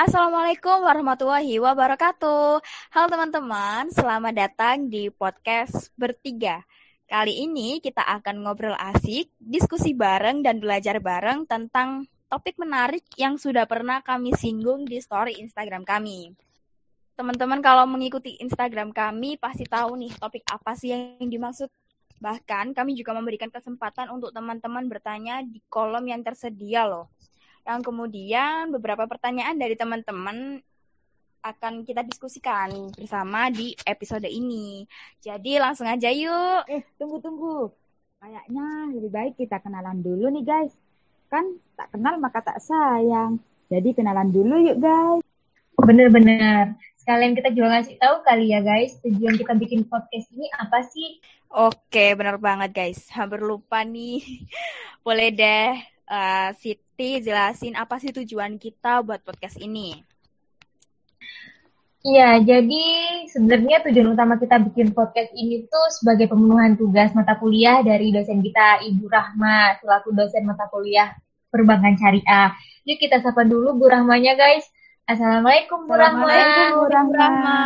Assalamualaikum warahmatullahi wabarakatuh. Halo teman-teman, selamat datang di podcast Bertiga. Kali ini kita akan ngobrol asik, diskusi bareng, dan belajar bareng tentang topik menarik yang sudah pernah kami singgung di story Instagram kami. Teman-teman kalau mengikuti Instagram kami pasti tahu nih topik apa sih yang dimaksud. Bahkan kami juga memberikan kesempatan untuk teman-teman bertanya di kolom yang tersedia loh yang kemudian beberapa pertanyaan dari teman-teman akan kita diskusikan bersama di episode ini. Jadi langsung aja yuk. Eh, tunggu-tunggu. Kayaknya lebih baik kita kenalan dulu nih guys. Kan tak kenal maka tak sayang. Jadi kenalan dulu yuk guys. Bener-bener. Sekalian kita juga ngasih tahu kali ya guys, tujuan kita bikin podcast ini apa sih? Oke, bener banget guys. Hampir lupa nih. Boleh deh uh, Siti jelasin apa sih tujuan kita buat podcast ini? Iya, jadi sebenarnya tujuan utama kita bikin podcast ini tuh sebagai pemenuhan tugas mata kuliah dari dosen kita, Ibu Rahma, selaku dosen mata kuliah Perbankan Syariah. Yuk kita sapa dulu Bu Rahmanya, guys. Assalamualaikum Bu Rahma. Assalamualaikum Bu Rahma.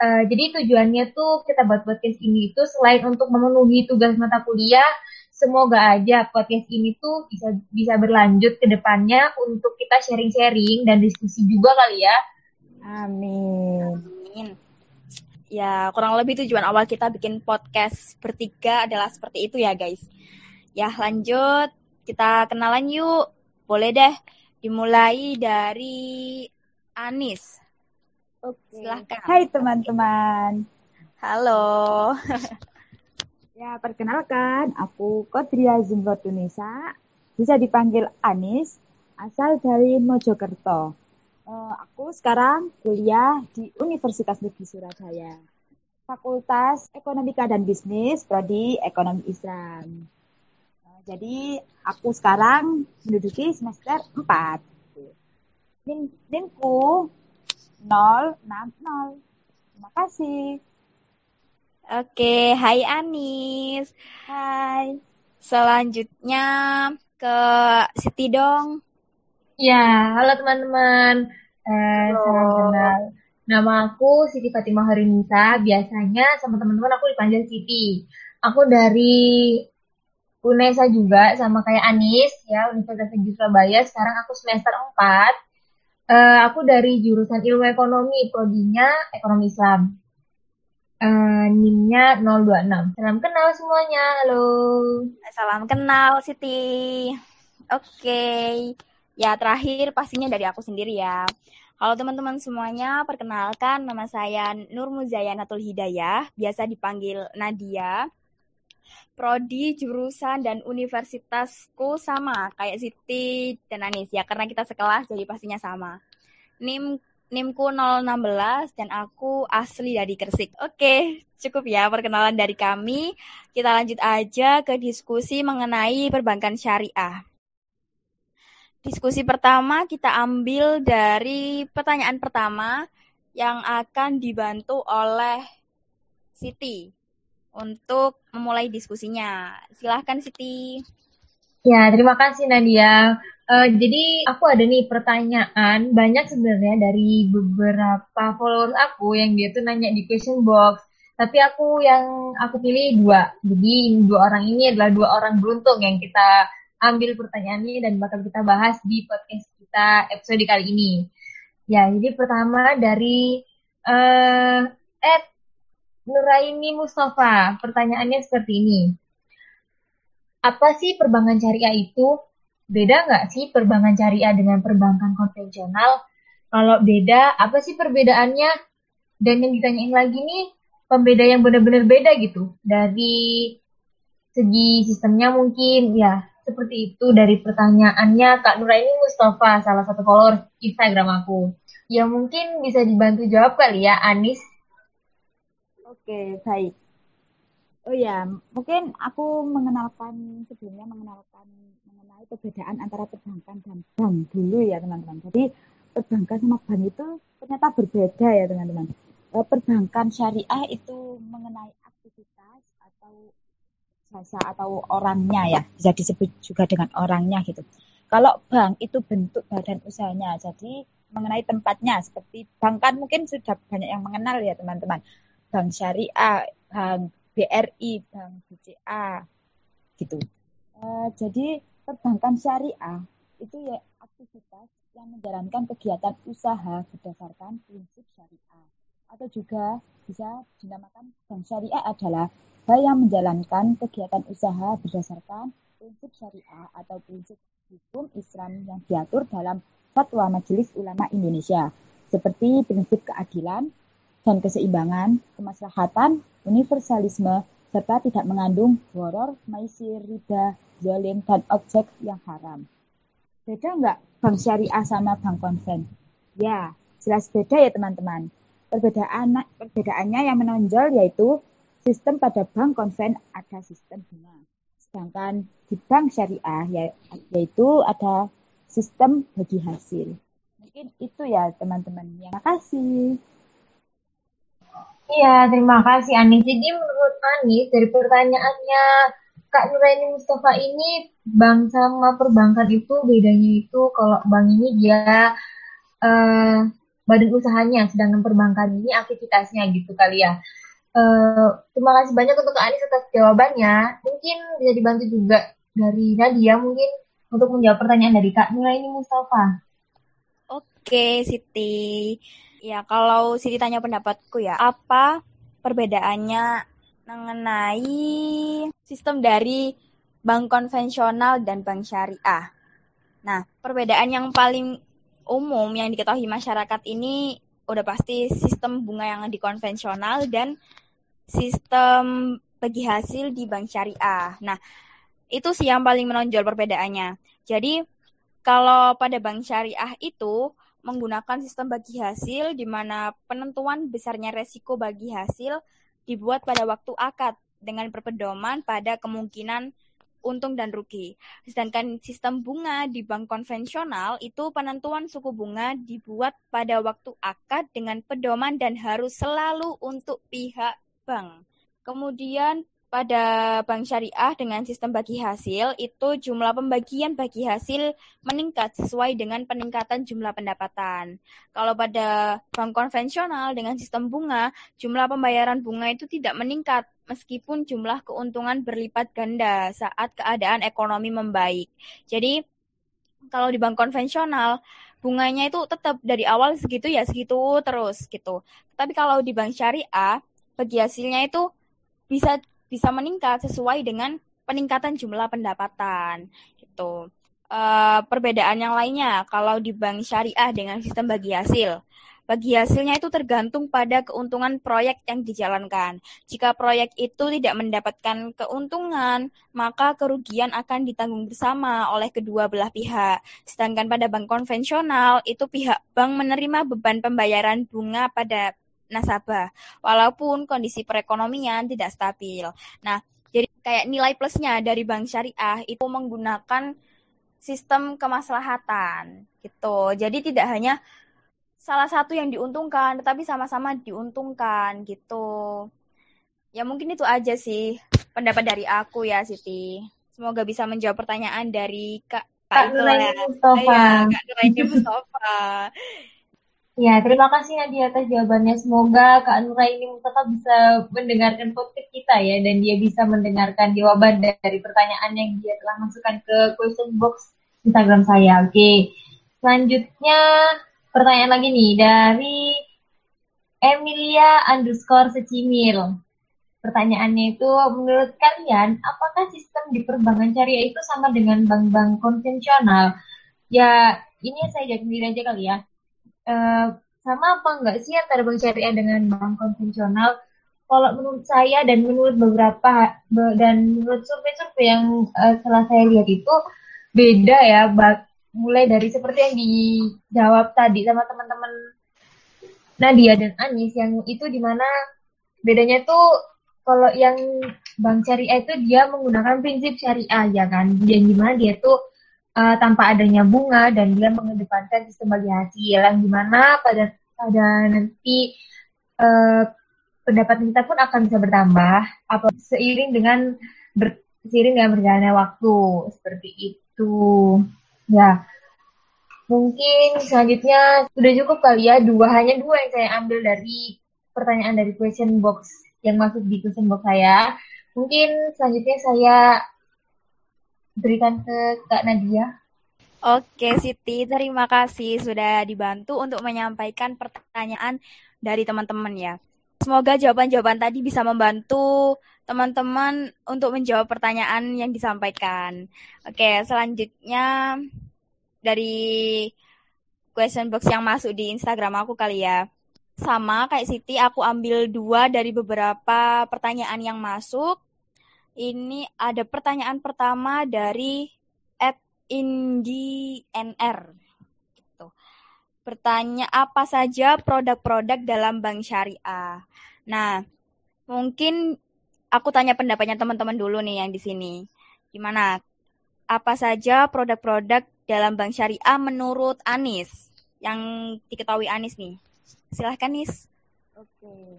Uh, jadi tujuannya tuh kita buat podcast ini itu selain untuk memenuhi tugas mata kuliah, semoga aja podcast ini tuh bisa bisa berlanjut ke depannya untuk kita sharing-sharing dan diskusi juga kali ya. Amin. Amin. Ya, kurang lebih tujuan awal kita bikin podcast bertiga adalah seperti itu ya, guys. Ya, lanjut. Kita kenalan yuk. Boleh deh dimulai dari Anis. Oke. Silahkan. Hai teman-teman. Halo. Ya, perkenalkan, aku Kodria Zumrotunisa, bisa dipanggil Anis, asal dari Mojokerto. Uh, aku sekarang kuliah di Universitas Negeri Surabaya, Fakultas Ekonomika dan Bisnis, Prodi Ekonomi Islam. Uh, jadi, aku sekarang menduduki semester 4. Nin, ninku 060. Terima kasih. Oke, hai Anis. Hai. Selanjutnya ke Siti dong. Ya, halo teman-teman. Eh, salam kenal. Nama aku Siti Fatimah Harinisa. Biasanya sama teman-teman aku dipanggil Siti. Aku dari UNESA juga sama kayak Anis ya, Universitas Negeri Surabaya. Sekarang aku semester 4. Uh, eh, aku dari jurusan ilmu ekonomi, prodinya ekonomi Islam. Uh, NIM-nya 026. Salam kenal semuanya. Halo. Salam kenal Siti. Oke. Okay. Ya, terakhir pastinya dari aku sendiri ya. Halo teman-teman semuanya, perkenalkan nama saya Nur Muzayanatul Hidayah, biasa dipanggil Nadia. Prodi, jurusan, dan universitasku sama, kayak Siti dan Anis ya, karena kita sekelas jadi pastinya sama. NIM NIMku 016 dan aku asli dari Gresik. Oke, cukup ya perkenalan dari kami. Kita lanjut aja ke diskusi mengenai perbankan syariah. Diskusi pertama kita ambil dari pertanyaan pertama yang akan dibantu oleh Siti untuk memulai diskusinya. Silahkan Siti. Ya, terima kasih Nadia. Uh, jadi aku ada nih pertanyaan banyak sebenarnya dari beberapa followers aku yang dia tuh nanya di question box. Tapi aku yang aku pilih dua. Jadi dua orang ini adalah dua orang beruntung yang kita ambil pertanyaannya dan bakal kita bahas di podcast kita episode kali ini. Ya, jadi pertama dari uh, Ed Nuraini Mustafa. Pertanyaannya seperti ini. Apa sih perbankan syariah itu? beda nggak sih perbankan syariah dengan perbankan konvensional? Kalau beda, apa sih perbedaannya? Dan yang ditanyain lagi nih, pembeda yang benar-benar beda gitu. Dari segi sistemnya mungkin, ya seperti itu dari pertanyaannya Kak Nuraini Mustafa, salah satu follower Instagram aku. Ya mungkin bisa dibantu jawab kali ya, Anis. Oke, baik. Oh ya, mungkin aku mengenalkan sebelumnya mengenalkan mengenai perbedaan antara perbankan dan bank dulu ya teman-teman. Jadi perbankan sama bank itu ternyata berbeda ya teman-teman. Eh, perbankan syariah itu mengenai aktivitas atau jasa atau orangnya ya, bisa disebut juga dengan orangnya gitu. Kalau bank itu bentuk badan usahanya, jadi mengenai tempatnya seperti bank kan mungkin sudah banyak yang mengenal ya teman-teman. Bank Syariah, Bank BRI, Bank BCA, gitu. Uh, jadi perbankan syariah itu ya aktivitas yang menjalankan kegiatan usaha berdasarkan prinsip syariah atau juga bisa dinamakan bank syariah adalah bank yang menjalankan kegiatan usaha berdasarkan prinsip syariah atau prinsip hukum Islam yang diatur dalam fatwa Majelis Ulama Indonesia seperti prinsip keadilan dan keseimbangan, kemaslahatan, universalisme, serta tidak mengandung horor, maisir, riba, zalim, dan objek yang haram. Beda nggak bank syariah sama bank konven? Ya, jelas beda ya teman-teman. Perbedaan perbedaannya yang menonjol yaitu sistem pada bank konven ada sistem bunga. Sedangkan di bank syariah ya, yaitu ada sistem bagi hasil. Mungkin itu ya teman-teman. Ya, kasih. Iya, terima kasih Anis. Jadi menurut Anis dari pertanyaannya Kak Nuraini Mustafa ini bank sama perbankan itu bedanya itu kalau bank ini dia uh, badan usahanya, sedangkan perbankan ini aktivitasnya gitu kali ya. Uh, terima kasih banyak untuk Kak Anis atas jawabannya. Mungkin bisa dibantu juga dari Nadia mungkin untuk menjawab pertanyaan dari Kak Nuraini Mustafa. Oke, Siti. Ya, kalau Siti tanya pendapatku ya, apa perbedaannya mengenai sistem dari bank konvensional dan bank syariah? Nah, perbedaan yang paling umum yang diketahui masyarakat ini udah pasti sistem bunga yang di konvensional dan sistem bagi hasil di bank syariah. Nah, itu sih yang paling menonjol perbedaannya. Jadi kalau pada bank syariah itu menggunakan sistem bagi hasil di mana penentuan besarnya resiko bagi hasil dibuat pada waktu akad dengan berpedoman pada kemungkinan untung dan rugi. Sedangkan sistem bunga di bank konvensional itu penentuan suku bunga dibuat pada waktu akad dengan pedoman dan harus selalu untuk pihak bank. Kemudian pada bank syariah dengan sistem bagi hasil itu jumlah pembagian bagi hasil meningkat sesuai dengan peningkatan jumlah pendapatan. Kalau pada bank konvensional dengan sistem bunga, jumlah pembayaran bunga itu tidak meningkat meskipun jumlah keuntungan berlipat ganda saat keadaan ekonomi membaik. Jadi kalau di bank konvensional bunganya itu tetap dari awal segitu ya segitu terus gitu. Tapi kalau di bank syariah bagi hasilnya itu bisa bisa meningkat sesuai dengan peningkatan jumlah pendapatan gitu. Uh, perbedaan yang lainnya kalau di bank syariah dengan sistem bagi hasil. Bagi hasilnya itu tergantung pada keuntungan proyek yang dijalankan. Jika proyek itu tidak mendapatkan keuntungan, maka kerugian akan ditanggung bersama oleh kedua belah pihak. Sedangkan pada bank konvensional, itu pihak bank menerima beban pembayaran bunga pada nasabah, walaupun kondisi perekonomian tidak stabil. Nah, jadi kayak nilai plusnya dari bank syariah itu menggunakan sistem kemaslahatan gitu. Jadi tidak hanya salah satu yang diuntungkan, tetapi sama-sama diuntungkan gitu. Ya mungkin itu aja sih pendapat dari aku ya Siti. Semoga bisa menjawab pertanyaan dari Kak Kak Nuraini Mustafa. Ya, Kak Mustafa. Ya, terima kasih Nadia atas jawabannya. Semoga Kak Nura ini tetap bisa mendengarkan podcast kita ya, dan dia bisa mendengarkan jawaban dari pertanyaan yang dia telah masukkan ke question box Instagram saya. Oke, selanjutnya pertanyaan lagi nih dari Emilia underscore secimil. Pertanyaannya itu, menurut kalian, apakah sistem di perbankan syariah itu sama dengan bank-bank konvensional? Ya, ini saya jawab sendiri aja kali ya uh, sama apa enggak sih antara bank syariah dengan bank konvensional? Kalau menurut saya dan menurut beberapa dan menurut survei-survei yang uh, telah saya lihat itu beda ya, mulai dari seperti yang dijawab tadi sama teman-teman Nadia dan Anis yang itu di mana bedanya tuh kalau yang bank syariah itu dia menggunakan prinsip syariah ya kan, yang gimana dia tuh uh, tanpa adanya bunga dan dia mengedepankan sistem bagi hasil yang di mana pada pada nanti uh, pendapatan kita pun akan bisa bertambah apa seiring dengan ber, seiring dengan berjalannya waktu seperti itu. Ya, mungkin selanjutnya sudah cukup kali ya dua hanya dua yang saya ambil dari pertanyaan dari question box yang masuk di question box saya. Mungkin selanjutnya saya berikan ke Kak Nadia. Oke, Siti, terima kasih sudah dibantu untuk menyampaikan pertanyaan dari teman-teman ya. Semoga jawaban-jawaban tadi bisa membantu teman-teman untuk menjawab pertanyaan yang disampaikan. Oke, selanjutnya dari question box yang masuk di Instagram aku kali ya. Sama kayak Siti, aku ambil dua dari beberapa pertanyaan yang masuk. Ini ada pertanyaan pertama dari Indi NR. Gitu. Bertanya apa saja produk-produk dalam bank syariah. Nah, mungkin aku tanya pendapatnya teman-teman dulu nih yang di sini. Gimana? Apa saja produk-produk dalam bank syariah menurut Anis? Yang diketahui Anis nih. Silahkan Nis. Oke,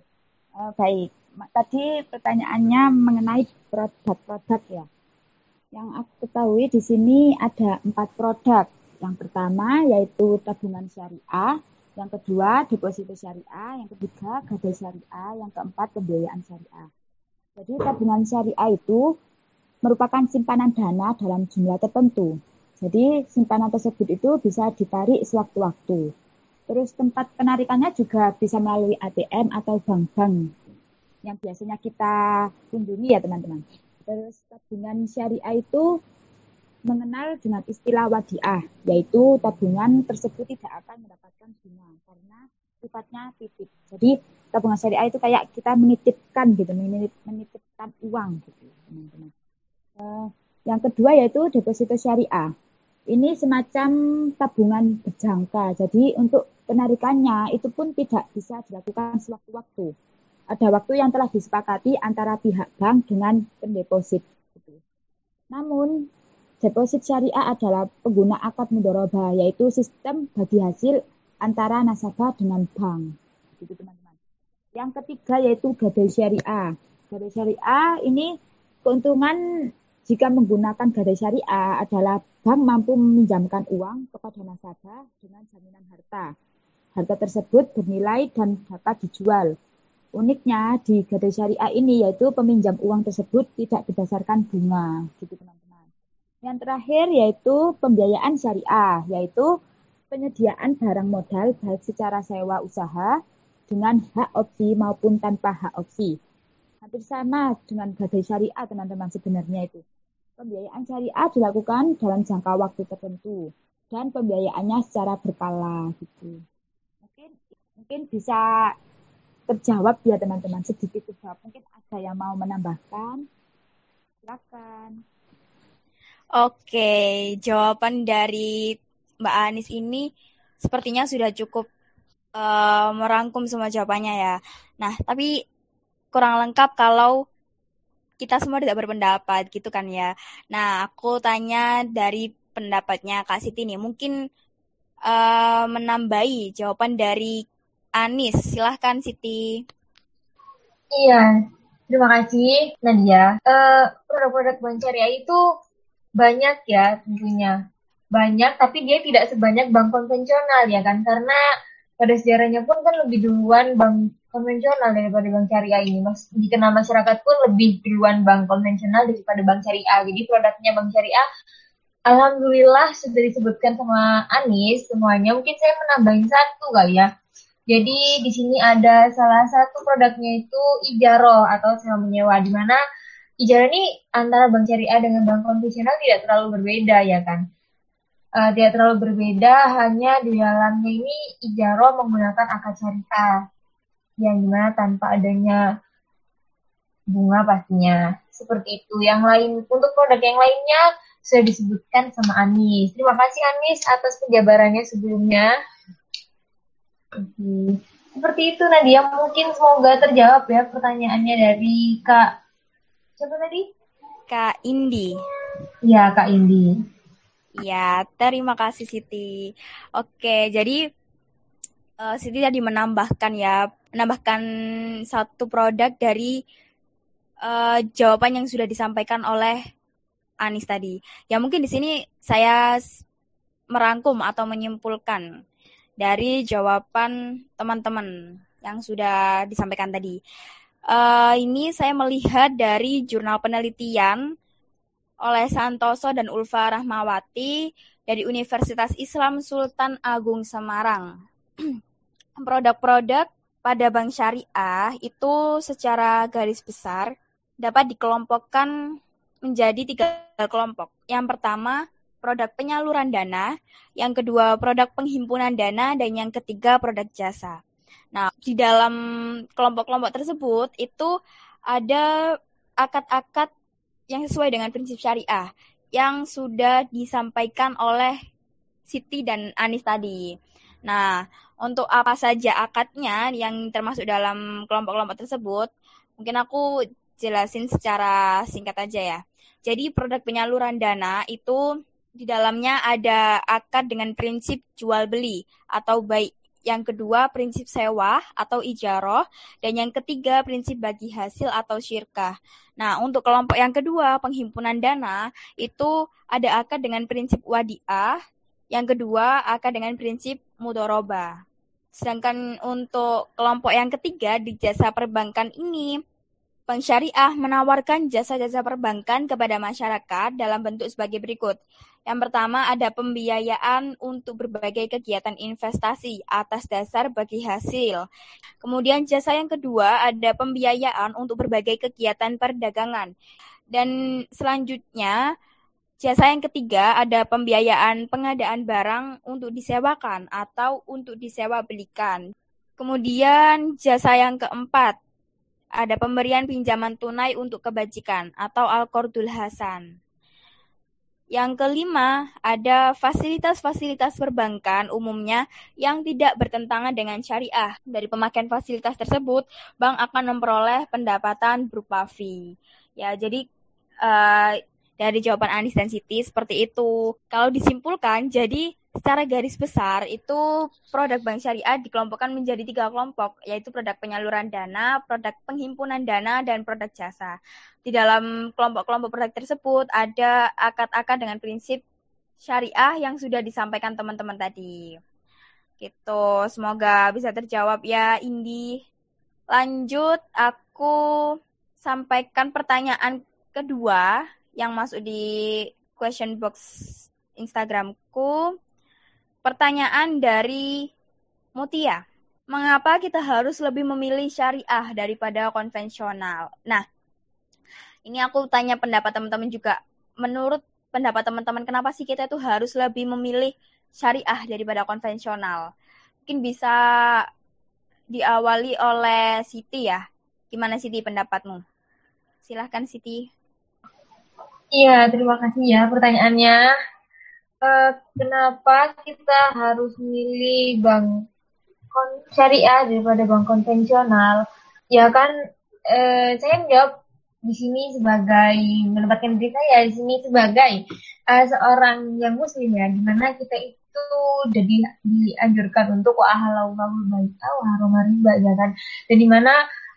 uh, baik. Tadi pertanyaannya mengenai produk-produk ya. Yang aku ketahui di sini ada empat produk. Yang pertama yaitu tabungan syariah, yang kedua deposito syariah, yang ketiga gadai syariah, yang keempat pembiayaan syariah. Jadi tabungan syariah itu merupakan simpanan dana dalam jumlah tertentu. Jadi simpanan tersebut itu bisa ditarik sewaktu-waktu. Terus tempat penarikannya juga bisa melalui ATM atau bank-bank yang biasanya kita kunjungi ya teman-teman. Terus tabungan syariah itu mengenal dengan istilah wadiah, yaitu tabungan tersebut tidak akan mendapatkan bunga karena sifatnya titip. Jadi tabungan syariah itu kayak kita menitipkan gitu, menitipkan uang gitu, teman-teman. Uh, yang kedua yaitu deposito syariah. Ini semacam tabungan berjangka. Jadi untuk penarikannya itu pun tidak bisa dilakukan sewaktu-waktu ada waktu yang telah disepakati antara pihak bank dengan pendeposit. Namun, deposit syariah adalah pengguna akad mudoroba, yaitu sistem bagi hasil antara nasabah dengan bank. Gitu. Yang ketiga yaitu gadai syariah. Gadai syariah ini keuntungan jika menggunakan gadai syariah adalah bank mampu meminjamkan uang kepada nasabah dengan jaminan harta. Harta tersebut bernilai dan dapat dijual Uniknya di gadai syariah ini yaitu peminjam uang tersebut tidak berdasarkan bunga, gitu teman-teman. Yang terakhir yaitu pembiayaan syariah, yaitu penyediaan barang modal baik secara sewa usaha dengan hak opsi maupun tanpa hak opsi. Hampir sama dengan gadai syariah teman-teman sebenarnya itu. Pembiayaan syariah dilakukan dalam jangka waktu tertentu dan pembiayaannya secara berkala gitu. Mungkin mungkin bisa terjawab ya teman-teman. Sedikit terjawab. Mungkin ada yang mau menambahkan? Silakan. Oke jawaban dari Mbak Anis ini sepertinya sudah cukup uh, merangkum semua jawabannya ya. Nah tapi kurang lengkap kalau kita semua tidak berpendapat gitu kan ya. Nah aku tanya dari pendapatnya Kak Siti nih. Mungkin uh, menambahi jawaban dari Anis. Silahkan Siti. Iya, terima kasih Nadia. Uh, produk-produk bank syariah itu banyak ya tentunya. Banyak, tapi dia tidak sebanyak bank konvensional ya kan. Karena pada sejarahnya pun kan lebih duluan bank konvensional daripada bank syariah ini. Mas, dikenal masyarakat pun lebih duluan bank konvensional daripada bank syariah. Jadi produknya bank syariah Alhamdulillah sudah disebutkan sama Anis semuanya. Mungkin saya menambahin satu kali ya. Jadi di sini ada salah satu produknya itu ijaro atau sewa menyewa di mana ijaro ini antara bank syariah dengan bank konvensional tidak terlalu berbeda ya kan. Uh, tidak terlalu berbeda hanya di dalamnya ini ijaro menggunakan akad syariah yang di mana tanpa adanya bunga pastinya seperti itu. Yang lain untuk produk yang lainnya sudah disebutkan sama Anis. Terima kasih Anis atas penjabarannya sebelumnya. Oke. Seperti itu Nadia, mungkin semoga terjawab ya pertanyaannya dari Kak siapa tadi? Kak Indi. Iya, Kak Indi. Ya, terima kasih Siti. Oke, jadi uh, Siti tadi menambahkan ya, menambahkan satu produk dari uh, jawaban yang sudah disampaikan oleh Anis tadi. Ya mungkin di sini saya merangkum atau menyimpulkan dari jawaban teman-teman yang sudah disampaikan tadi. Uh, ini saya melihat dari jurnal penelitian oleh Santoso dan Ulfa Rahmawati dari Universitas Islam Sultan Agung Semarang. Produk-produk pada bank syariah itu secara garis besar dapat dikelompokkan menjadi tiga kelompok. Yang pertama, produk penyaluran dana, yang kedua produk penghimpunan dana, dan yang ketiga produk jasa. Nah, di dalam kelompok-kelompok tersebut itu ada akad-akad yang sesuai dengan prinsip syariah yang sudah disampaikan oleh Siti dan Anis tadi. Nah, untuk apa saja akadnya yang termasuk dalam kelompok-kelompok tersebut, mungkin aku jelasin secara singkat aja ya. Jadi produk penyaluran dana itu di dalamnya ada akad dengan prinsip jual beli atau baik yang kedua prinsip sewa atau ijaroh, dan yang ketiga prinsip bagi hasil atau syirkah. Nah, untuk kelompok yang kedua, penghimpunan dana, itu ada akad dengan prinsip wadiah, yang kedua akad dengan prinsip mudoroba. Sedangkan untuk kelompok yang ketiga di jasa perbankan ini, Bank Syariah menawarkan jasa-jasa perbankan kepada masyarakat dalam bentuk sebagai berikut. Yang pertama ada pembiayaan untuk berbagai kegiatan investasi atas dasar bagi hasil. Kemudian jasa yang kedua ada pembiayaan untuk berbagai kegiatan perdagangan. Dan selanjutnya jasa yang ketiga ada pembiayaan pengadaan barang untuk disewakan atau untuk disewa belikan. Kemudian jasa yang keempat ada pemberian pinjaman tunai untuk kebajikan atau Al-Qardul Hasan. Yang kelima, ada fasilitas-fasilitas perbankan umumnya yang tidak bertentangan dengan syariah. Dari pemakaian fasilitas tersebut, bank akan memperoleh pendapatan berupa fee. Ya, jadi uh, dari jawaban Anis dan Siti seperti itu. Kalau disimpulkan, jadi secara garis besar itu produk bank syariah dikelompokkan menjadi tiga kelompok, yaitu produk penyaluran dana, produk penghimpunan dana, dan produk jasa. Di dalam kelompok-kelompok produk tersebut ada akad-akad dengan prinsip syariah yang sudah disampaikan teman-teman tadi. Gitu, semoga bisa terjawab ya Indi. Lanjut, aku sampaikan pertanyaan kedua yang masuk di question box Instagramku Pertanyaan dari Mutia. Mengapa kita harus lebih memilih syariah daripada konvensional? Nah, ini aku tanya pendapat teman-teman juga. Menurut pendapat teman-teman, kenapa sih kita itu harus lebih memilih syariah daripada konvensional? Mungkin bisa diawali oleh Siti ya. Gimana Siti pendapatmu? Silahkan Siti. Iya, terima kasih ya pertanyaannya. Eh, kenapa kita harus milih bank syariah daripada bank konvensional? Ya kan, uh, saya menjawab di sini sebagai menempatkan diri saya di sini sebagai uh, seorang yang muslim ya, di mana kita itu jadi dianjurkan untuk wa'ahalallahu baita wa riba ya kan, dan di mana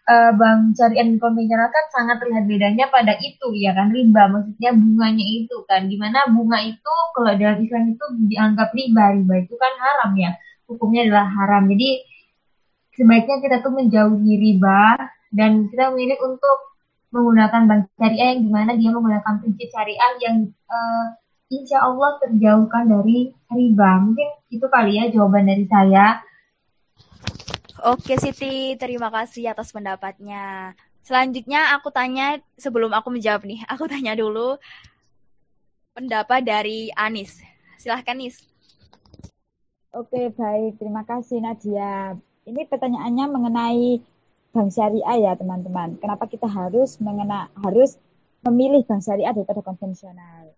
uh, bank syariah dan konvensional kan sangat terlihat bedanya pada itu ya kan? Riba maksudnya bunganya itu kan. Di mana bunga itu kalau dalam Islam itu dianggap riba. Riba itu kan haram ya. Hukumnya adalah haram. Jadi sebaiknya kita tuh menjauhi riba dan kita memilih untuk menggunakan bank syariah yang di mana dia menggunakan prinsip syariah yang uh, insya Allah terjauhkan dari riba. Mungkin itu kali ya jawaban dari saya Oke Siti, terima kasih atas pendapatnya. Selanjutnya aku tanya sebelum aku menjawab nih, aku tanya dulu pendapat dari Anis. Silahkan Nis. Oke baik, terima kasih Nadia. Ini pertanyaannya mengenai bank syariah ya teman-teman. Kenapa kita harus mengena harus memilih bank syariah daripada konvensional?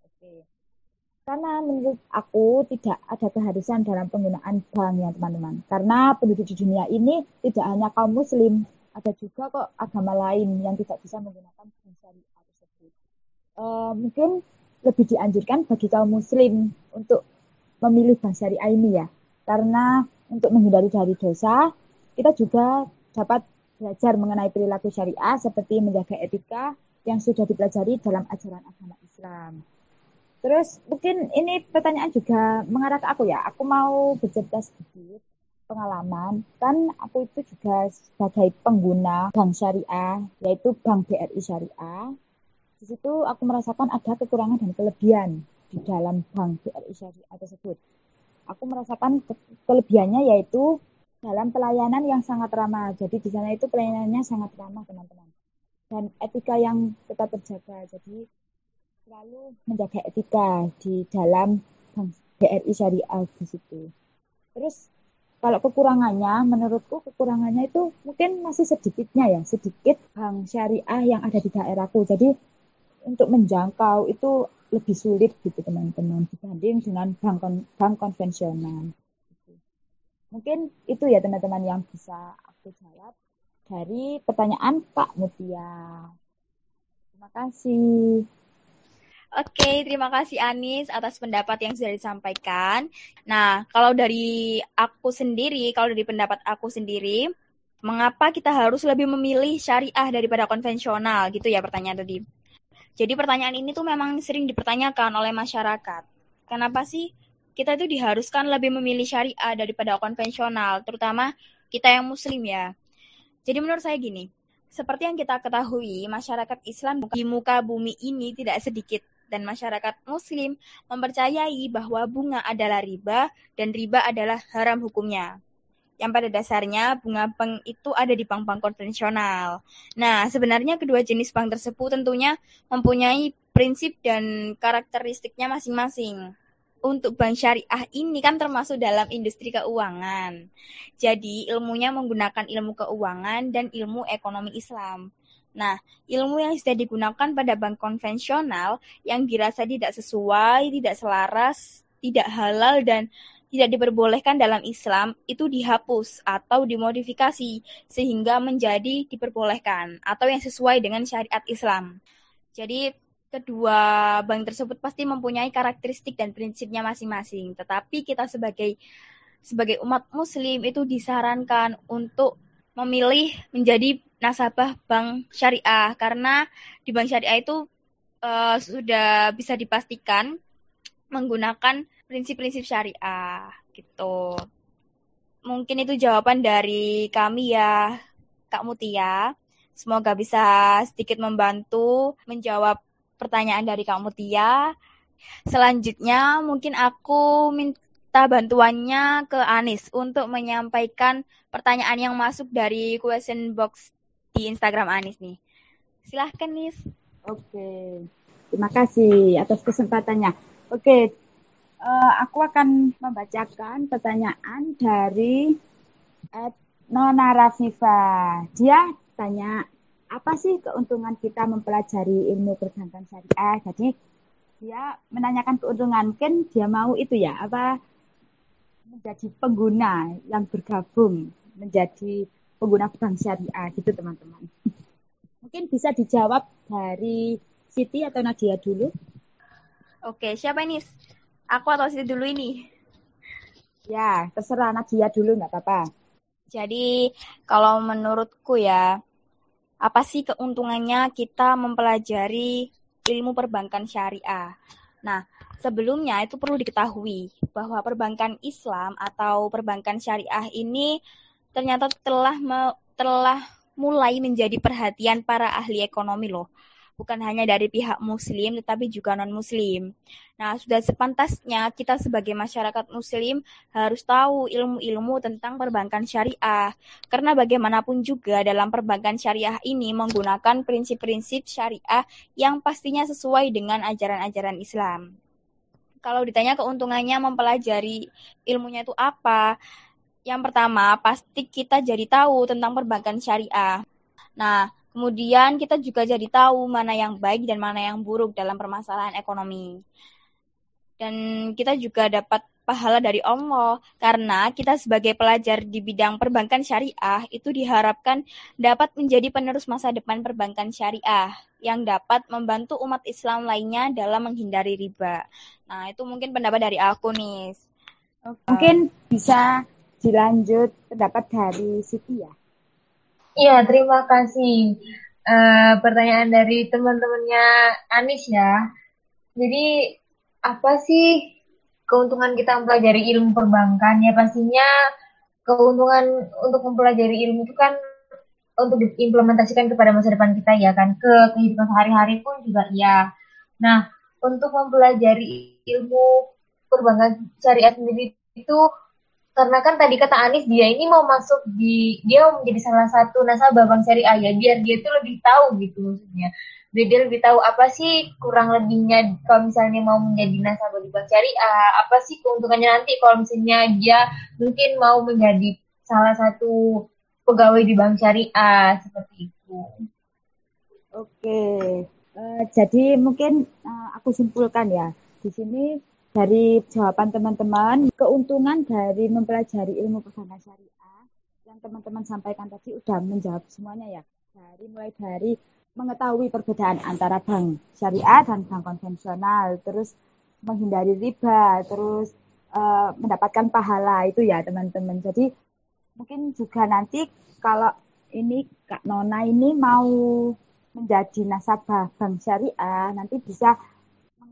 Karena menurut aku tidak ada keharusan dalam penggunaan bank ya teman-teman. Karena penduduk di dunia ini tidak hanya kaum muslim, ada juga kok agama lain yang tidak bisa menggunakan bank syariah tersebut. E, mungkin lebih dianjurkan bagi kaum muslim untuk memilih bank syariah ini ya. Karena untuk menghindari dari dosa, kita juga dapat belajar mengenai perilaku syariah seperti menjaga etika yang sudah dipelajari dalam ajaran agama Islam. Terus mungkin ini pertanyaan juga mengarah ke aku ya. Aku mau bercerita sedikit pengalaman. Kan aku itu juga sebagai pengguna bank syariah, yaitu Bank BRI Syariah. Di situ aku merasakan ada kekurangan dan kelebihan di dalam Bank BRI Syariah tersebut. Aku merasakan ke kelebihannya yaitu dalam pelayanan yang sangat ramah. Jadi di sana itu pelayanannya sangat ramah teman-teman. Dan etika yang tetap terjaga. Jadi selalu menjaga etika di dalam BRI Syariah di situ. Terus kalau kekurangannya, menurutku kekurangannya itu mungkin masih sedikitnya ya, sedikit bank syariah yang ada di daerahku. Jadi untuk menjangkau itu lebih sulit gitu teman-teman dibanding dengan bank kon bank konvensional. Mungkin itu ya teman-teman yang bisa aku jawab dari pertanyaan Pak Mutia. Terima kasih. Oke, terima kasih Anis atas pendapat yang sudah disampaikan. Nah, kalau dari aku sendiri, kalau dari pendapat aku sendiri, mengapa kita harus lebih memilih syariah daripada konvensional gitu ya pertanyaan tadi. Jadi pertanyaan ini tuh memang sering dipertanyakan oleh masyarakat. Kenapa sih kita itu diharuskan lebih memilih syariah daripada konvensional, terutama kita yang muslim ya. Jadi menurut saya gini, seperti yang kita ketahui, masyarakat Islam di muka bumi ini tidak sedikit dan masyarakat muslim mempercayai bahwa bunga adalah riba dan riba adalah haram hukumnya. Yang pada dasarnya bunga bank itu ada di bank-bank konvensional. Nah, sebenarnya kedua jenis bank tersebut tentunya mempunyai prinsip dan karakteristiknya masing-masing. Untuk bank syariah ini kan termasuk dalam industri keuangan. Jadi ilmunya menggunakan ilmu keuangan dan ilmu ekonomi Islam. Nah, ilmu yang sudah digunakan pada bank konvensional yang dirasa tidak sesuai, tidak selaras, tidak halal, dan tidak diperbolehkan dalam Islam itu dihapus atau dimodifikasi sehingga menjadi diperbolehkan atau yang sesuai dengan syariat Islam. Jadi kedua bank tersebut pasti mempunyai karakteristik dan prinsipnya masing-masing. Tetapi kita sebagai sebagai umat muslim itu disarankan untuk memilih menjadi nasabah bank syariah karena di bank syariah itu uh, sudah bisa dipastikan menggunakan prinsip-prinsip syariah gitu. Mungkin itu jawaban dari kami ya Kak Mutia. Semoga bisa sedikit membantu menjawab pertanyaan dari Kak Mutia. Selanjutnya mungkin aku minta bantuannya ke Anis untuk menyampaikan pertanyaan yang masuk dari question box di Instagram Anis nih. Silahkan Nis. Oke, terima kasih atas kesempatannya. Oke, uh, aku akan membacakan pertanyaan dari Nona Rafifa. Dia tanya, apa sih keuntungan kita mempelajari ilmu perbankan syariah? Jadi dia menanyakan keuntungan, kan dia mau itu ya, apa menjadi pengguna yang bergabung menjadi pengguna bank syariah gitu teman-teman. Mungkin bisa dijawab dari Siti atau Nadia dulu. Oke, siapa ini? Aku atau Siti dulu ini? Ya, terserah Nadia dulu nggak apa-apa. Jadi kalau menurutku ya, apa sih keuntungannya kita mempelajari ilmu perbankan syariah? Nah, sebelumnya itu perlu diketahui bahwa perbankan Islam atau perbankan syariah ini ternyata telah me, telah mulai menjadi perhatian para ahli ekonomi loh. Bukan hanya dari pihak muslim tetapi juga non-muslim. Nah, sudah sepantasnya kita sebagai masyarakat muslim harus tahu ilmu-ilmu tentang perbankan syariah. Karena bagaimanapun juga dalam perbankan syariah ini menggunakan prinsip-prinsip syariah yang pastinya sesuai dengan ajaran-ajaran Islam. Kalau ditanya keuntungannya mempelajari ilmunya itu apa? Yang pertama, pasti kita jadi tahu tentang perbankan syariah. Nah, kemudian kita juga jadi tahu mana yang baik dan mana yang buruk dalam permasalahan ekonomi. Dan kita juga dapat pahala dari Allah karena kita sebagai pelajar di bidang perbankan syariah itu diharapkan dapat menjadi penerus masa depan perbankan syariah yang dapat membantu umat Islam lainnya dalam menghindari riba. Nah, itu mungkin pendapat dari aku nih. Mungkin bisa dilanjut pendapat dari Siti ya. Iya, terima kasih. Uh, pertanyaan dari teman-temannya Anis ya. Jadi apa sih keuntungan kita mempelajari ilmu perbankan? Ya pastinya keuntungan untuk mempelajari ilmu itu kan untuk diimplementasikan kepada masa depan kita ya kan ke kehidupan sehari-hari pun juga iya. Nah, untuk mempelajari ilmu perbankan syariah sendiri itu karena kan tadi kata Anis dia ini mau masuk di dia mau menjadi salah satu nasabah bank syariah ya biar dia itu lebih tahu gitu maksudnya biar dia lebih tahu apa sih kurang lebihnya kalau misalnya mau menjadi nasabah di bank syariah apa sih keuntungannya nanti kalau misalnya dia mungkin mau menjadi salah satu pegawai di bank syariah seperti itu. Oke, uh, jadi mungkin uh, aku simpulkan ya di sini dari jawaban teman-teman, keuntungan dari mempelajari ilmu perbankan syariah yang teman-teman sampaikan tadi sudah menjawab semuanya ya. Dari mulai dari mengetahui perbedaan antara bank syariah dan bank konvensional, terus menghindari riba, terus uh, mendapatkan pahala itu ya teman-teman. Jadi mungkin juga nanti kalau ini Kak Nona ini mau menjadi nasabah bank syariah, nanti bisa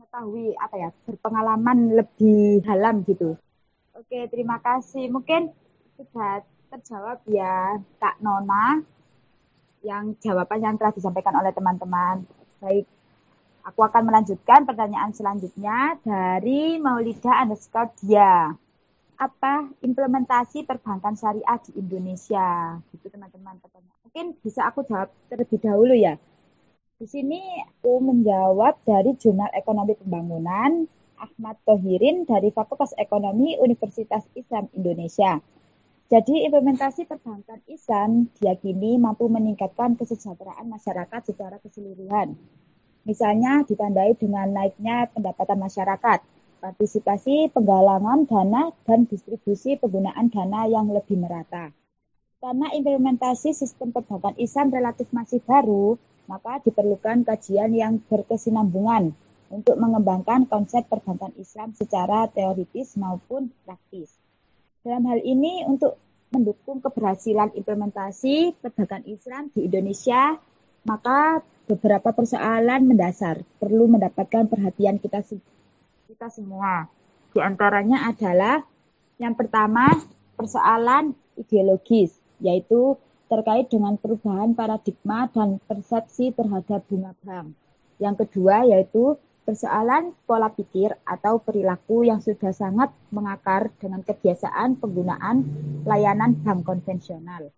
mengetahui apa ya berpengalaman lebih dalam gitu. Oke, terima kasih. Mungkin sudah terjawab ya Kak Nona yang jawaban yang telah disampaikan oleh teman-teman. Baik, aku akan melanjutkan pertanyaan selanjutnya dari Maulida underscore dia. Apa implementasi perbankan syariah di Indonesia? Gitu teman-teman Mungkin bisa aku jawab terlebih dahulu ya. Di sini aku menjawab dari Jurnal Ekonomi Pembangunan Ahmad Tohirin dari Fakultas Ekonomi Universitas Islam Indonesia. Jadi implementasi perbankan Islam diyakini mampu meningkatkan kesejahteraan masyarakat secara keseluruhan. Misalnya ditandai dengan naiknya pendapatan masyarakat, partisipasi penggalangan dana dan distribusi penggunaan dana yang lebih merata. Karena implementasi sistem perbankan Islam relatif masih baru, maka diperlukan kajian yang berkesinambungan untuk mengembangkan konsep perbankan Islam secara teoritis maupun praktis. Dalam hal ini, untuk mendukung keberhasilan implementasi perbankan Islam di Indonesia, maka beberapa persoalan mendasar perlu mendapatkan perhatian kita kita semua. Di antaranya adalah yang pertama persoalan ideologis, yaitu terkait dengan perubahan paradigma dan persepsi terhadap bunga bank. Yang kedua yaitu persoalan pola pikir atau perilaku yang sudah sangat mengakar dengan kebiasaan penggunaan layanan bank konvensional.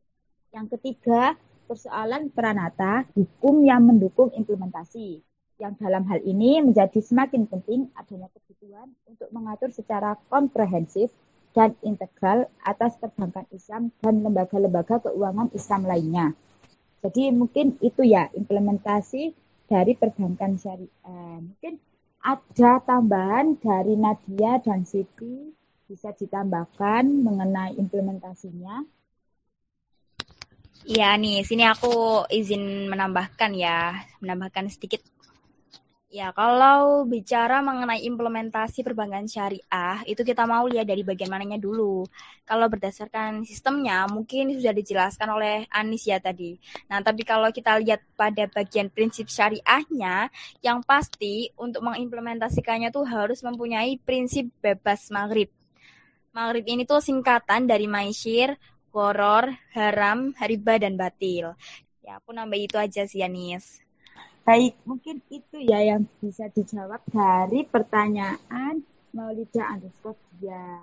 Yang ketiga, persoalan peranata hukum yang mendukung implementasi. Yang dalam hal ini menjadi semakin penting adanya kebutuhan untuk mengatur secara komprehensif dan integral atas perbankan Islam dan lembaga-lembaga keuangan Islam lainnya. Jadi mungkin itu ya implementasi dari perbankan syariah. Mungkin ada tambahan dari Nadia dan Siti bisa ditambahkan mengenai implementasinya. Iya nih, sini aku izin menambahkan ya, menambahkan sedikit Ya, kalau bicara mengenai implementasi perbankan syariah, itu kita mau lihat dari bagian mananya dulu. Kalau berdasarkan sistemnya, mungkin sudah dijelaskan oleh Anis ya tadi. Nah, tapi kalau kita lihat pada bagian prinsip syariahnya, yang pasti untuk mengimplementasikannya tuh harus mempunyai prinsip bebas maghrib. Maghrib ini tuh singkatan dari maisir, koror, haram, hariba, dan batil. Ya, aku nambah itu aja sih, Anis. Baik, mungkin itu ya yang bisa dijawab dari pertanyaan Maulida underscore dia.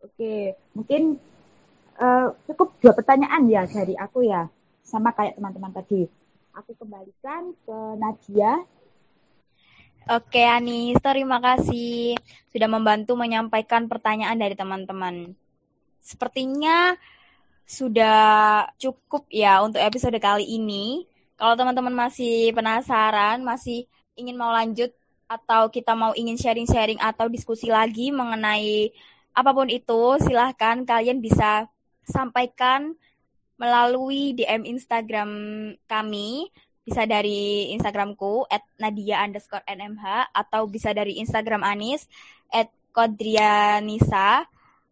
Oke, mungkin uh, cukup dua pertanyaan ya dari aku ya, sama kayak teman-teman tadi. Aku kembalikan ke Nadia. Oke, Anis, terima kasih sudah membantu menyampaikan pertanyaan dari teman-teman. Sepertinya sudah cukup ya untuk episode kali ini. Kalau teman-teman masih penasaran, masih ingin mau lanjut atau kita mau ingin sharing-sharing atau diskusi lagi mengenai apa pun itu, silahkan kalian bisa sampaikan melalui DM Instagram kami, bisa dari Instagramku at Nadia underscore NMH, atau bisa dari Instagram Anis at Kodrianisa,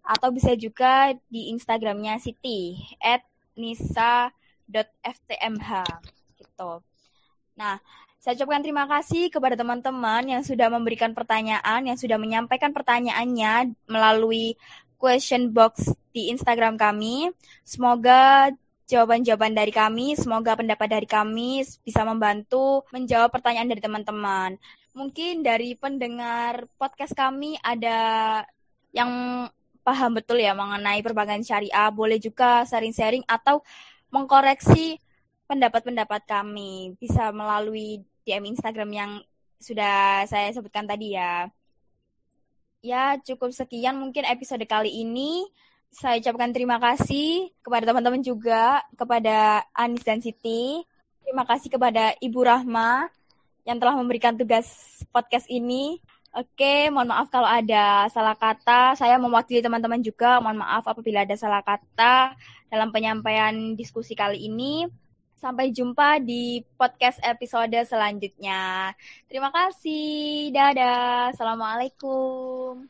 atau bisa juga di Instagramnya Siti at nisa.ftmh gitu. Nah, Saya ucapkan terima kasih kepada teman-teman yang sudah memberikan pertanyaan, yang sudah menyampaikan pertanyaannya melalui question box di Instagram kami. Semoga jawaban-jawaban dari kami, semoga pendapat dari kami bisa membantu menjawab pertanyaan dari teman-teman. Mungkin dari pendengar podcast kami ada yang paham betul ya mengenai perbankan syariah, boleh juga sharing-sharing atau mengkoreksi pendapat-pendapat kami bisa melalui DM Instagram yang sudah saya sebutkan tadi ya. Ya, cukup sekian mungkin episode kali ini. Saya ucapkan terima kasih kepada teman-teman juga, kepada Anis dan Siti. Terima kasih kepada Ibu Rahma yang telah memberikan tugas podcast ini. Oke, mohon maaf kalau ada salah kata. Saya mewakili teman-teman juga. Mohon maaf apabila ada salah kata dalam penyampaian diskusi kali ini. Sampai jumpa di podcast episode selanjutnya. Terima kasih. Dadah. Assalamualaikum.